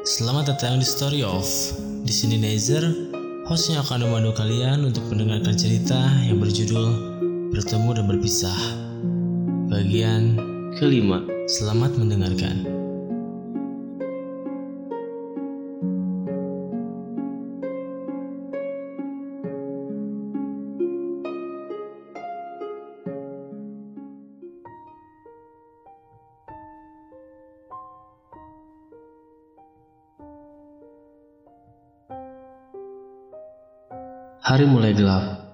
Selamat datang di Story of. Di sini Nezer, host yang akan memandu kalian untuk mendengarkan cerita yang berjudul Bertemu dan Berpisah. Bagian kelima. Selamat mendengarkan. Hari mulai gelap.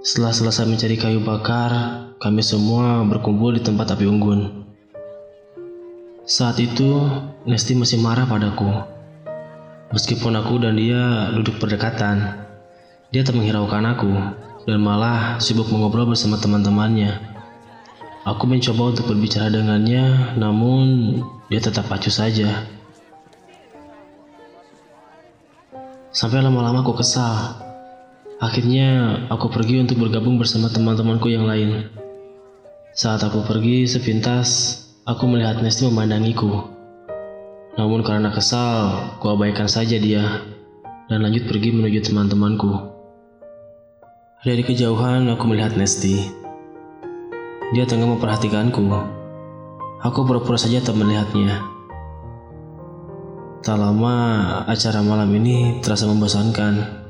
Setelah selesai mencari kayu bakar, kami semua berkumpul di tempat api unggun. Saat itu, Nesti masih marah padaku. Meskipun aku dan dia duduk berdekatan, dia tak menghiraukan aku dan malah sibuk mengobrol bersama teman-temannya. Aku mencoba untuk berbicara dengannya, namun dia tetap acuh saja. Sampai lama-lama aku kesal. Akhirnya aku pergi untuk bergabung bersama teman-temanku yang lain. Saat aku pergi sepintas, aku melihat Nesti memandangiku. Namun karena kesal, ku abaikan saja dia dan lanjut pergi menuju teman-temanku. Dari kejauhan aku melihat Nesti. Dia tengah memperhatikanku. Aku pura-pura saja tak melihatnya. Tak lama acara malam ini terasa membosankan.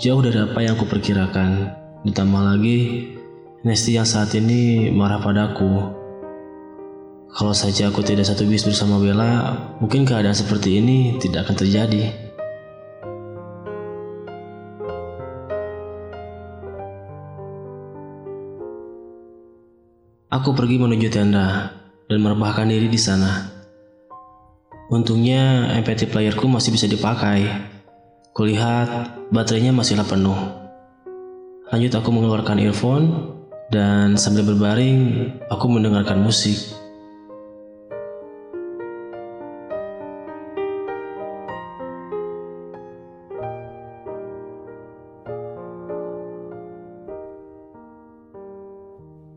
Jauh dari apa yang aku perkirakan. Ditambah lagi, Nesti yang saat ini marah padaku. Kalau saja aku tidak satu bis bersama Bella, mungkin keadaan seperti ini tidak akan terjadi. Aku pergi menuju tenda dan merebahkan diri di sana. Untungnya MP3 playerku masih bisa dipakai. Kulihat baterainya masihlah penuh. Lanjut aku mengeluarkan earphone dan sambil berbaring aku mendengarkan musik.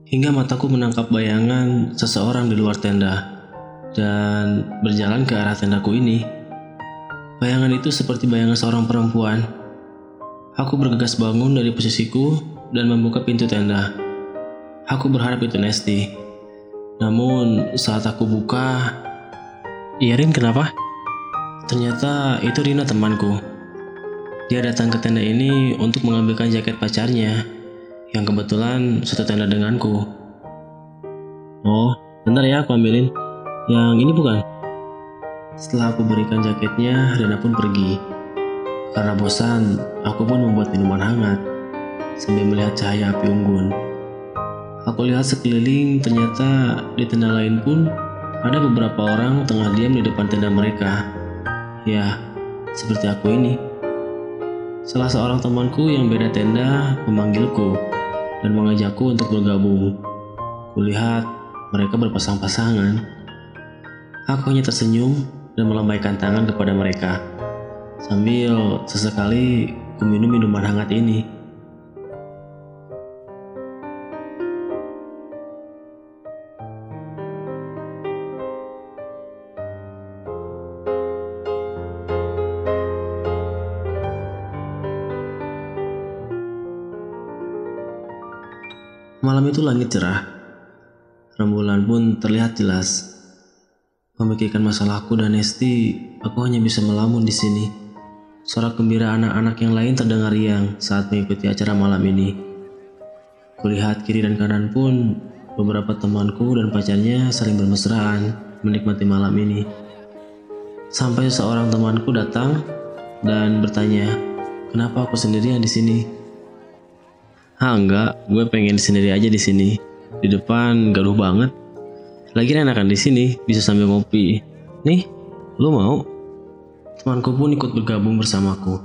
Hingga mataku menangkap bayangan seseorang di luar tenda dan berjalan ke arah tendaku ini. Bayangan itu seperti bayangan seorang perempuan. Aku bergegas bangun dari posisiku dan membuka pintu tenda. Aku berharap itu Nesti. Namun saat aku buka, Iya Rin kenapa? Ternyata itu Rina temanku. Dia datang ke tenda ini untuk mengambilkan jaket pacarnya yang kebetulan satu tenda denganku. Oh, bentar ya aku ambilin. Yang ini bukan? Setelah aku berikan jaketnya, Rina pun pergi. Karena bosan, aku pun membuat minuman hangat sambil melihat cahaya api unggun. Aku lihat sekeliling, ternyata di tenda lain pun ada beberapa orang tengah diam di depan tenda mereka. Ya, seperti aku ini. Salah seorang temanku yang beda tenda memanggilku dan mengajakku untuk bergabung. Kulihat mereka berpasang-pasangan. Aku hanya tersenyum dan melambaikan tangan kepada mereka. Sambil sesekali ku minum minuman hangat ini. Malam itu langit cerah. Rembulan pun terlihat jelas. Memikirkan masalahku dan Nesti, aku hanya bisa melamun di sini. Sorak gembira anak-anak yang lain terdengar riang saat mengikuti acara malam ini. Kulihat kiri dan kanan pun beberapa temanku dan pacarnya saling bermesraan menikmati malam ini. Sampai seorang temanku datang dan bertanya, "Kenapa aku sendirian di sini?" Ah enggak, gue pengen sendiri aja di sini. Di depan gaduh banget. Lagi enakan di sini, bisa sambil ngopi. Nih, lu mau? Temanku pun ikut bergabung bersamaku.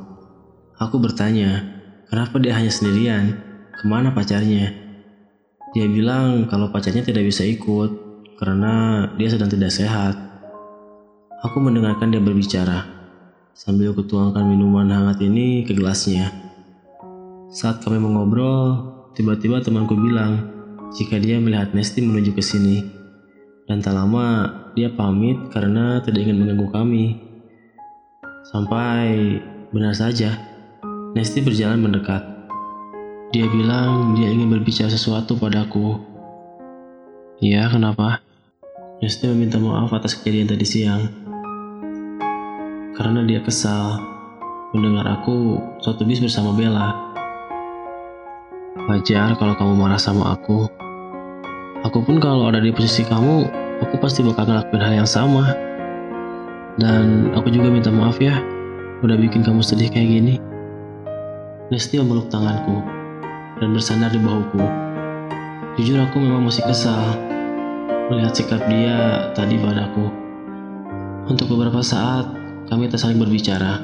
Aku bertanya, kenapa dia hanya sendirian? Ke mana pacarnya? Dia bilang kalau pacarnya tidak bisa ikut karena dia sedang tidak sehat. Aku mendengarkan dia berbicara sambil kutuangkan minuman hangat ini ke gelasnya. Saat kami mengobrol, tiba-tiba temanku bilang jika dia melihat Nesti menuju ke sini. Dan tak lama dia pamit karena tidak ingin mengganggu kami. Sampai benar saja, Nesti berjalan mendekat. Dia bilang dia ingin berbicara sesuatu padaku. Iya, kenapa? Nesti meminta maaf atas kejadian tadi siang. Karena dia kesal mendengar aku suatu bis bersama Bella. Wajar kalau kamu marah sama aku. Aku pun kalau ada di posisi kamu, aku pasti bakal ngelakuin hal yang sama. Dan aku juga minta maaf ya, udah bikin kamu sedih kayak gini. Nesti memeluk tanganku dan bersandar di bahuku. Jujur aku memang masih kesal melihat sikap dia tadi padaku. Untuk beberapa saat, kami tak saling berbicara.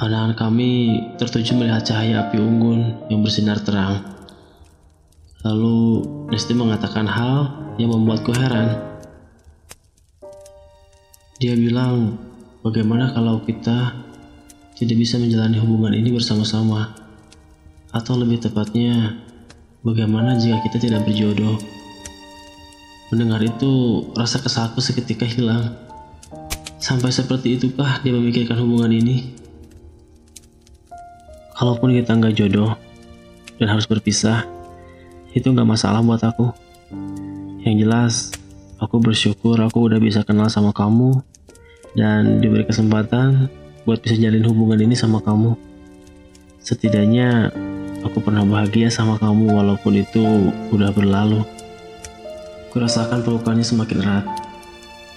Pandangan kami tertuju melihat cahaya api unggun yang bersinar terang. Lalu Nesti mengatakan hal yang membuatku heran. Dia bilang, bagaimana kalau kita tidak bisa menjalani hubungan ini bersama-sama? Atau lebih tepatnya, bagaimana jika kita tidak berjodoh? Mendengar itu, rasa kesalku seketika hilang. Sampai seperti itukah dia memikirkan hubungan ini? Kalaupun kita nggak jodoh dan harus berpisah, itu nggak masalah buat aku. Yang jelas, aku bersyukur aku udah bisa kenal sama kamu dan diberi kesempatan buat bisa jalin hubungan ini sama kamu. Setidaknya aku pernah bahagia sama kamu walaupun itu udah berlalu. Kurasakan pelukannya semakin erat.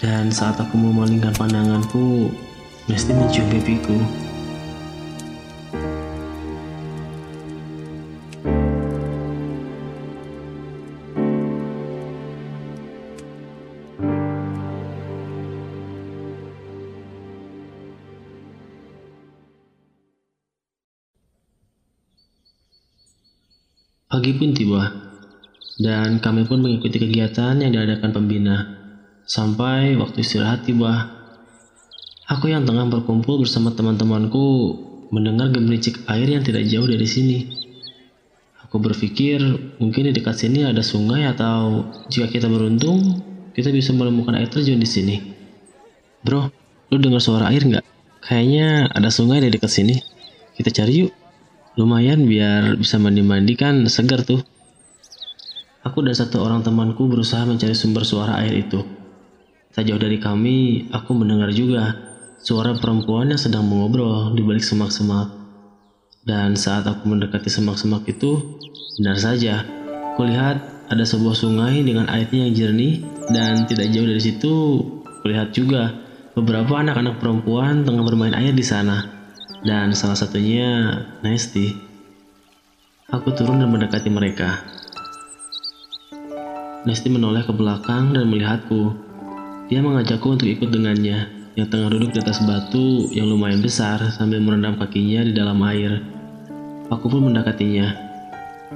Dan saat aku memalingkan pandanganku, Nesti mencium pipiku. Pagi pun tiba, dan kami pun mengikuti kegiatan yang diadakan pembina. Sampai waktu istirahat tiba, aku yang tengah berkumpul bersama teman-temanku mendengar gemericik air yang tidak jauh dari sini. Aku berpikir mungkin di dekat sini ada sungai atau jika kita beruntung, kita bisa menemukan air terjun di sini. Bro, lu dengar suara air nggak? Kayaknya ada sungai di dekat sini. Kita cari yuk. Lumayan biar bisa mandi-mandi kan segar tuh. Aku dan satu orang temanku berusaha mencari sumber suara air itu. Tak jauh dari kami, aku mendengar juga suara perempuan yang sedang mengobrol di balik semak-semak. Dan saat aku mendekati semak-semak itu, benar saja, kulihat ada sebuah sungai dengan airnya yang jernih dan tidak jauh dari situ, kulihat juga beberapa anak-anak perempuan tengah bermain air di sana dan salah satunya Nesti. Aku turun dan mendekati mereka. Nesti menoleh ke belakang dan melihatku. Dia mengajakku untuk ikut dengannya, yang tengah duduk di atas batu yang lumayan besar sambil merendam kakinya di dalam air. Aku pun mendekatinya.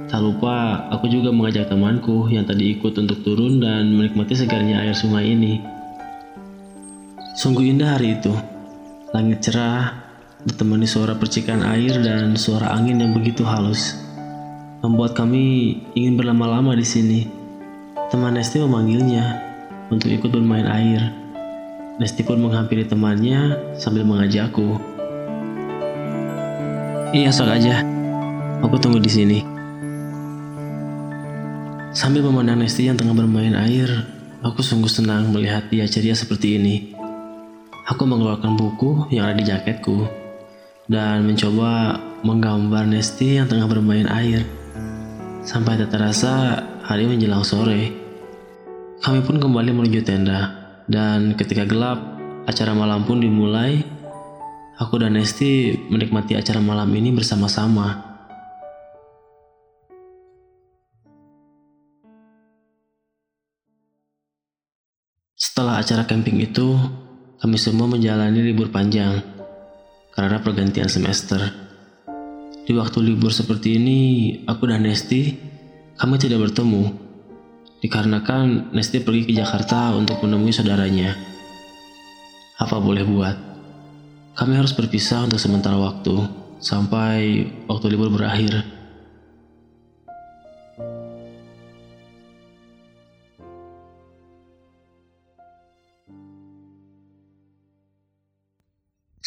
Tak lupa, aku juga mengajak temanku yang tadi ikut untuk turun dan menikmati segarnya air sungai ini. Sungguh indah hari itu. Langit cerah, ditemani suara percikan air dan suara angin yang begitu halus, membuat kami ingin berlama-lama di sini. Teman Nesti memanggilnya untuk ikut bermain air. Nesti pun menghampiri temannya sambil mengajakku. Iya, sok aja. Aku tunggu di sini. Sambil memandang Nesti yang tengah bermain air, aku sungguh senang melihat dia ceria seperti ini. Aku mengeluarkan buku yang ada di jaketku dan mencoba menggambar Nesti yang tengah bermain air. Sampai tak terasa hari menjelang sore. Kami pun kembali menuju tenda dan ketika gelap acara malam pun dimulai. Aku dan Nesti menikmati acara malam ini bersama-sama. Setelah acara camping itu, kami semua menjalani libur panjang karena pergantian semester. Di waktu libur seperti ini, aku dan Nesti, kami tidak bertemu. Dikarenakan Nesti pergi ke Jakarta untuk menemui saudaranya. Apa boleh buat? Kami harus berpisah untuk sementara waktu, sampai waktu libur berakhir.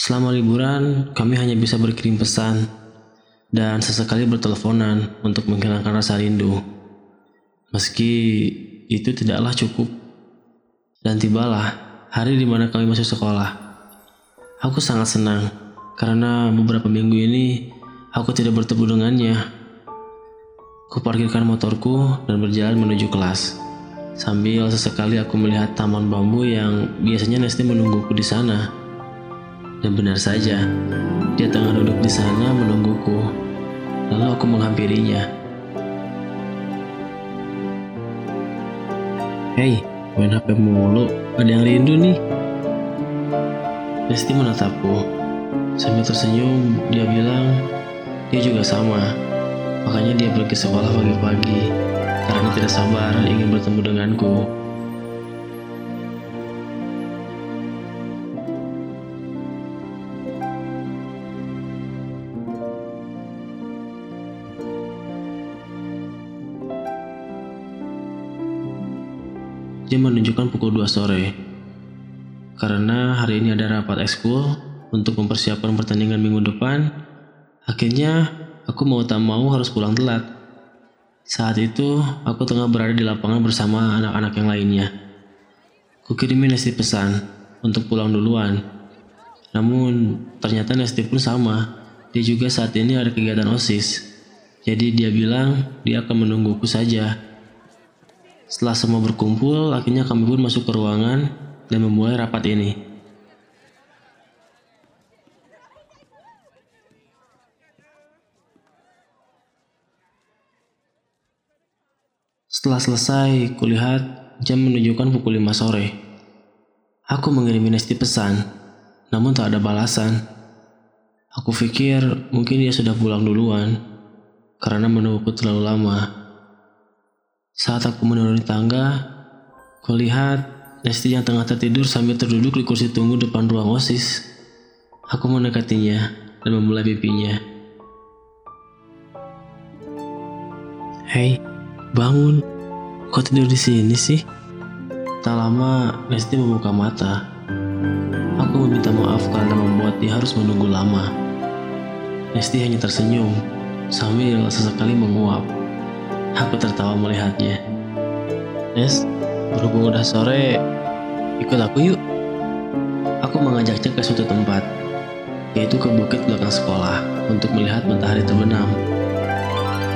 Selama liburan, kami hanya bisa berkirim pesan dan sesekali berteleponan untuk menghilangkan rasa rindu. Meski itu tidaklah cukup. Dan tibalah hari di mana kami masuk sekolah. Aku sangat senang karena beberapa minggu ini aku tidak bertemu dengannya. Kuparkirkan motorku dan berjalan menuju kelas. Sambil sesekali aku melihat taman bambu yang biasanya Nesti menungguku di sana. Dan benar saja, dia tengah duduk di sana menungguku. Lalu aku menghampirinya. Hei, main HP mulu, ada yang rindu nih. Nesti menatapku. Sambil tersenyum, dia bilang, dia juga sama. Makanya dia pergi sekolah pagi-pagi, karena tidak sabar ingin bertemu denganku. Dia menunjukkan pukul 2 sore. Karena hari ini ada rapat ekskul untuk mempersiapkan pertandingan minggu depan, akhirnya aku mau tak mau harus pulang telat. Saat itu, aku tengah berada di lapangan bersama anak-anak yang lainnya. Kukirimin Nesti pesan untuk pulang duluan. Namun, ternyata Nesti pun sama. Dia juga saat ini ada kegiatan OSIS. Jadi dia bilang dia akan menungguku saja. Setelah semua berkumpul, akhirnya kami pun masuk ke ruangan dan memulai rapat ini. Setelah selesai, kulihat jam menunjukkan pukul 5 sore. Aku mengirim Nesti pesan, namun tak ada balasan. Aku pikir mungkin dia sudah pulang duluan, karena menungguku terlalu lama. Saat aku menuruni tangga, kulihat Nesti yang tengah tertidur sambil terduduk di kursi tunggu depan ruang OSIS. Aku mendekatinya dan memulai pipinya. Hei, bangun. Kok tidur di sini sih? Tak lama, Nesti membuka mata. Aku meminta maaf karena membuat dia harus menunggu lama. Nesti hanya tersenyum sambil sesekali menguap. Aku tertawa melihatnya. Nes, berhubung udah sore, ikut aku yuk. Aku mengajaknya ke suatu tempat, yaitu ke bukit belakang sekolah, untuk melihat matahari terbenam.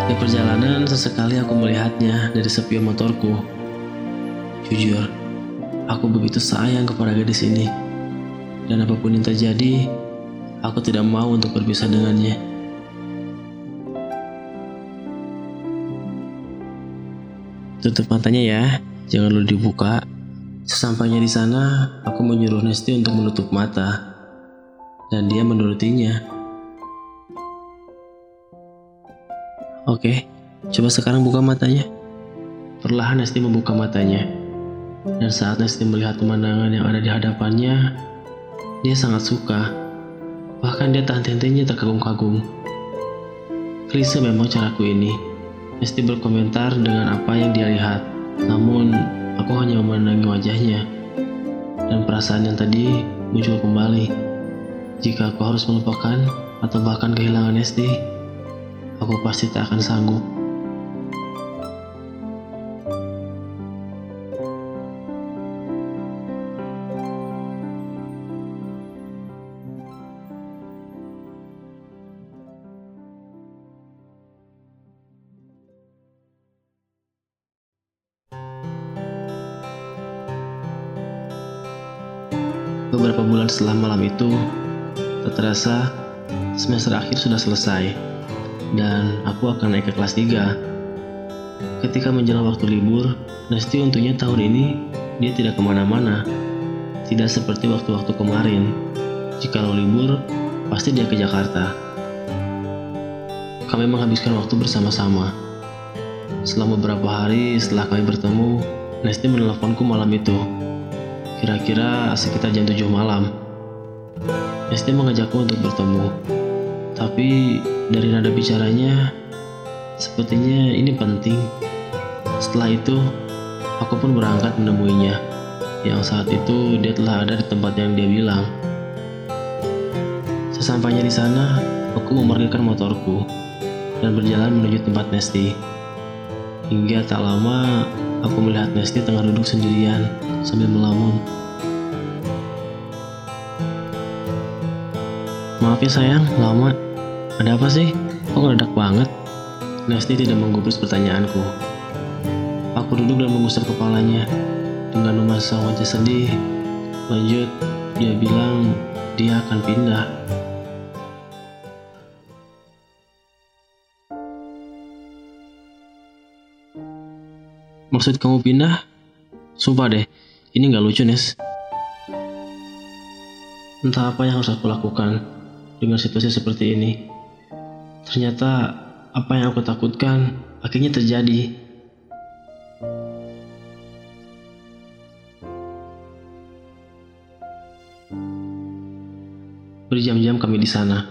Di perjalanan, sesekali aku melihatnya dari sepion motorku. Jujur, aku begitu sayang kepada gadis ini. Dan apa pun yang terjadi, aku tidak mau untuk berpisah dengannya. Tutup matanya ya, jangan lu dibuka. Sesampainya di sana, aku menyuruh Nesti untuk menutup mata. Dan dia menurutinya. Oke, coba sekarang buka matanya. Perlahan Nesti membuka matanya. Dan saat Nesti melihat pemandangan yang ada di hadapannya, dia sangat suka. Bahkan dia tak henti-hentinya terkagum-kagum. Klise memang caraku ini, Esti berkomentar dengan apa yang dia lihat, namun aku hanya memandangi wajahnya. Dan perasaan yang tadi muncul kembali. Jika aku harus melupakan atau bahkan kehilangan Esti, aku pasti tak akan sanggup. Itu, tak terasa semester akhir sudah selesai dan aku akan naik ke kelas 3. Ketika menjelang waktu libur, Nesti untungnya tahun ini dia tidak ke mana-mana. Tidak seperti waktu-waktu kemarin. Jika lo libur, pasti dia ke Jakarta. Kami menghabiskan waktu bersama-sama. Selama beberapa hari setelah kami bertemu, Nesti meneleponku malam itu Kira-kira sekitar jam 7 malam. Esti mengajakku untuk bertemu. Tapi dari nada bicaranya, sepertinya ini penting. Setelah itu, aku pun berangkat menemuinya. Yang saat itu dia telah ada di tempat yang dia bilang. Sesampainya di sana, aku memarkirkan motorku dan berjalan menuju tempat Nesti. Hingga tak lama, aku melihat Nesti tengah duduk sendirian sambil melamun. Maaf ya sayang, lama. Ada apa sih? Kok ngeledak banget? Nesti tidak menggubris pertanyaanku. Aku duduk dan mengusap kepalanya dengan memasang wajah sedih. Lanjut, dia bilang dia akan pindah. Maksud kamu pindah? Sumpah deh, ini nggak lucu, Nes. Entah apa yang harus aku lakukan dengan situasi seperti ini. Ternyata apa yang aku takutkan akhirnya terjadi. Berjam-jam kami di sana.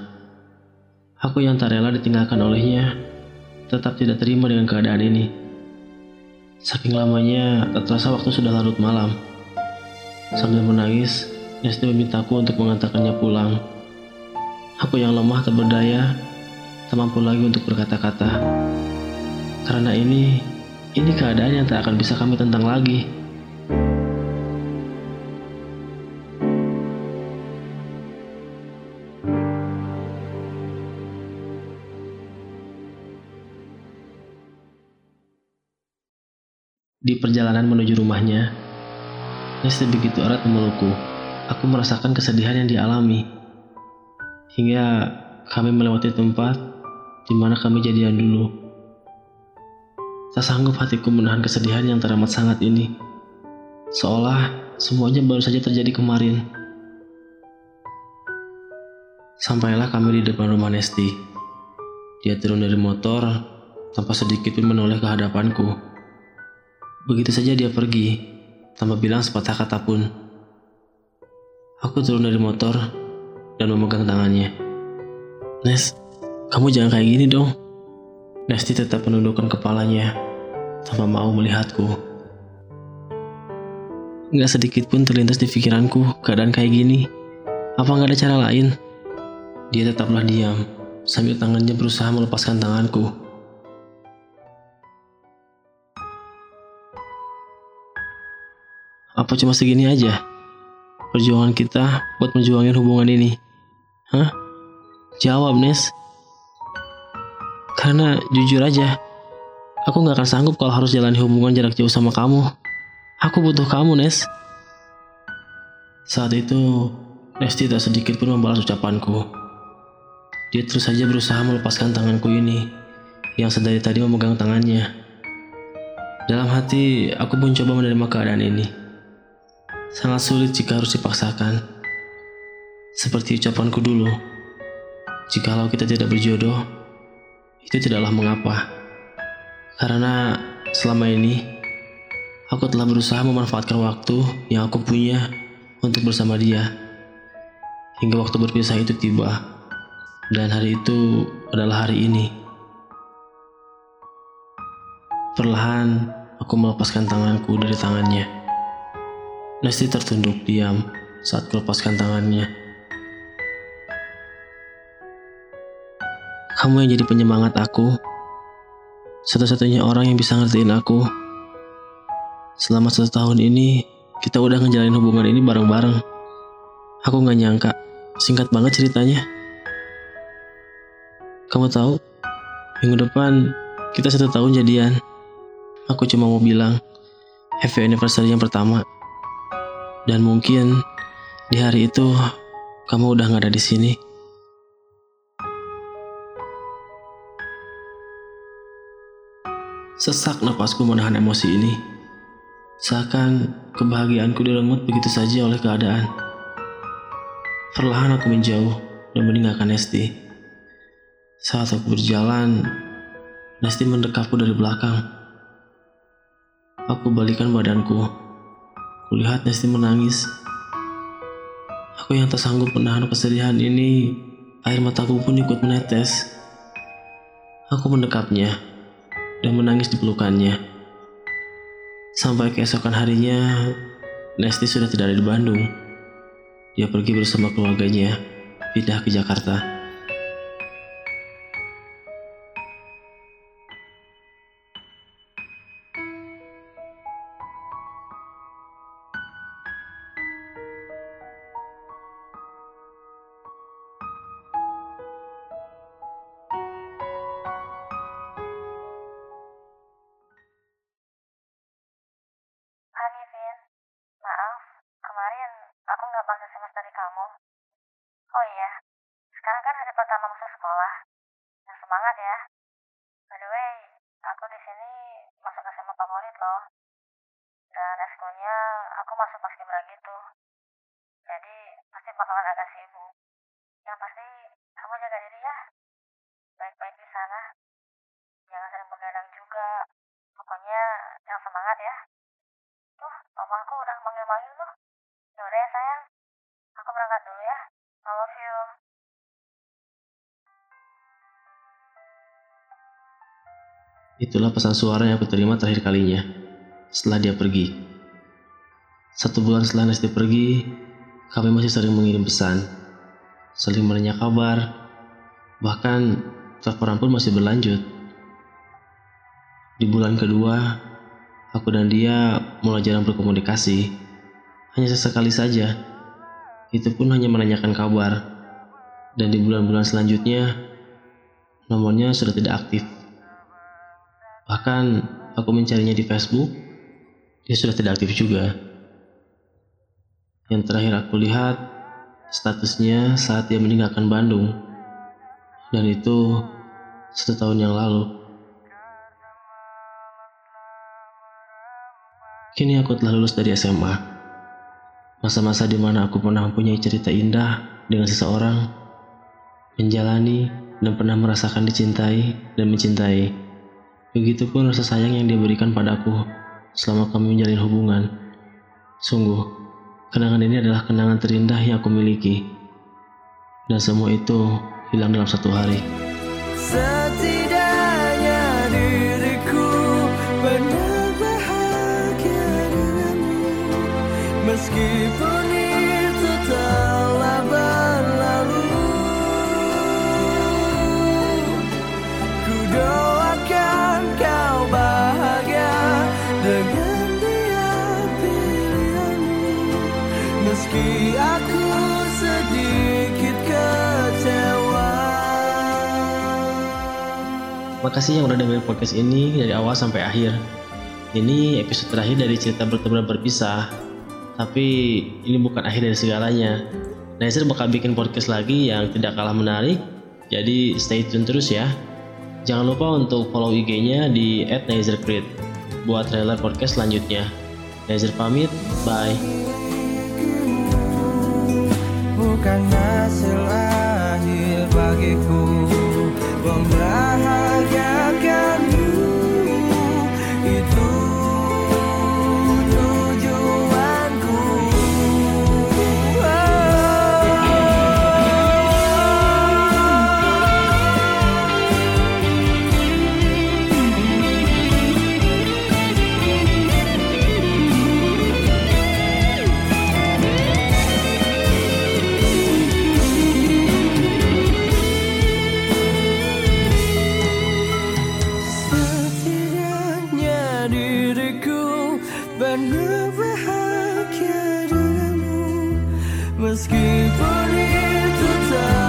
Aku yang tak rela ditinggalkan olehnya, tetap tidak terima dengan keadaan ini. Saking lamanya, tak terasa waktu sudah larut malam. Sambil menangis, Nesti memintaku untuk mengantarkannya pulang. Aku yang lemah tak berdaya, tak mampu lagi untuk berkata-kata. Karena ini, ini keadaan yang tak akan bisa kami tentang lagi. Di perjalanan menuju rumahnya, Nesti begitu erat memelukku. Aku merasakan kesedihan yang dialami. Hingga kami melewati tempat di mana kami jadian dulu. Tak sanggup hatiku menahan kesedihan yang teramat sangat ini. Seolah semuanya baru saja terjadi kemarin. Sampailah kami di depan rumah Nesti. Dia turun dari motor tanpa sedikit pun menoleh ke hadapanku. Begitu saja dia pergi, tanpa bilang sepatah kata pun. Aku turun dari motor dan memegang tangannya. Nes, kamu jangan kayak gini dong. Nesti tetap menundukkan kepalanya, tanpa mau melihatku. Gak sedikit pun terlintas di pikiranku keadaan kayak gini. Apa gak ada cara lain? Dia tetaplah diam, sambil tangannya berusaha melepaskan tanganku. Apa cuma segini aja? Perjuangan kita buat menjuangin hubungan ini. Hah? Jawab, Nes. Karena jujur aja, aku gak akan sanggup kalau harus jalani hubungan jarak jauh sama kamu. Aku butuh kamu, Nes. Saat itu, Nesti tak sedikit pun membalas ucapanku. Dia terus saja berusaha melepaskan tanganku ini, yang sedari tadi memegang tangannya. Dalam hati, aku pun coba menerima keadaan ini. Sangat sulit jika harus dipaksakan. Seperti ucapanku dulu, jikalau kita tidak berjodoh, itu tidaklah mengapa. Karena selama ini, aku telah berusaha memanfaatkan waktu yang aku punya untuk bersama dia. Hingga waktu berpisah itu tiba, dan hari itu adalah hari ini. Perlahan, aku melepaskan tanganku dari tangannya. Lesti tertunduk diam saat melepaskan tangannya. Kamu yang jadi penyemangat aku. Satu-satunya orang yang bisa ngertiin aku. Selama satu tahun ini, kita udah ngejalanin hubungan ini bareng-bareng. Aku gak nyangka, singkat banget ceritanya. Kamu tahu, minggu depan kita satu tahun jadian. Aku cuma mau bilang, happy anniversary yang pertama. Dan mungkin di hari itu kamu udah gak ada di sini. Sesak napasku menahan emosi ini. Seakan kebahagiaanku direnggut begitu saja oleh keadaan. Perlahan aku menjauh dan meninggalkan Nesti. Saat aku berjalan, Nesti mendekapku dari belakang. Aku balikan badanku Kulihat Nesti menangis. Aku yang tak sanggup menahan kesedihan ini, air mataku pun ikut menetes. Aku mendekapnya dan menangis di pelukannya. Sampai keesokan harinya, Nesti sudah tidak ada di Bandung. Dia pergi bersama keluarganya pindah ke Jakarta. Semangat ya. By the way, aku di sini masuk SMA favorit loh. Dan eskulnya aku masuk pas kibra gitu. Jadi pasti bakalan agak sibuk. Yang pasti kamu jaga diri ya. Baik-baik di sana. Jangan sering begadang juga. Pokoknya yang semangat ya. Tuh, papa aku udah manggil-manggil tuh. Yaudah ya sayang. Aku berangkat dulu ya. I love you. Itulah pesan suara yang aku terima terakhir kalinya setelah dia pergi. Satu bulan setelah Nesti pergi, kami masih sering mengirim pesan, saling menanya kabar, bahkan teleponan pun masih berlanjut. Di bulan kedua, aku dan dia mulai jarang berkomunikasi, hanya sesekali saja. Itu pun hanya menanyakan kabar, dan di bulan-bulan selanjutnya, nomornya sudah tidak aktif. Bahkan aku mencarinya di Facebook, dia sudah tidak aktif juga. Yang terakhir aku lihat, statusnya saat dia meninggalkan Bandung. Dan itu satu tahun yang lalu. Kini aku telah lulus dari SMA. Masa-masa di mana aku pernah mempunyai cerita indah dengan seseorang, menjalani dan pernah merasakan dicintai dan mencintai. Begitupun rasa sayang yang dia berikan padaku selama kami menjalin hubungan. Sungguh, kenangan ini adalah kenangan terindah yang aku miliki. Dan semua itu hilang dalam satu hari. Makasih yang udah dengerin podcast ini dari awal sampai akhir. Ini episode terakhir dari cerita bertemu dan berpisah. Tapi ini bukan akhir dari segalanya. Nezer bakal bikin podcast lagi yang tidak kalah menarik. Jadi stay tune terus ya. Jangan lupa untuk follow IG-nya di @nezercreate buat trailer podcast selanjutnya. Nezer pamit, bye. bukan hasil akhir bagiku membahagiakanmu diriku pernah bahagia denganmu Meskipun itu tak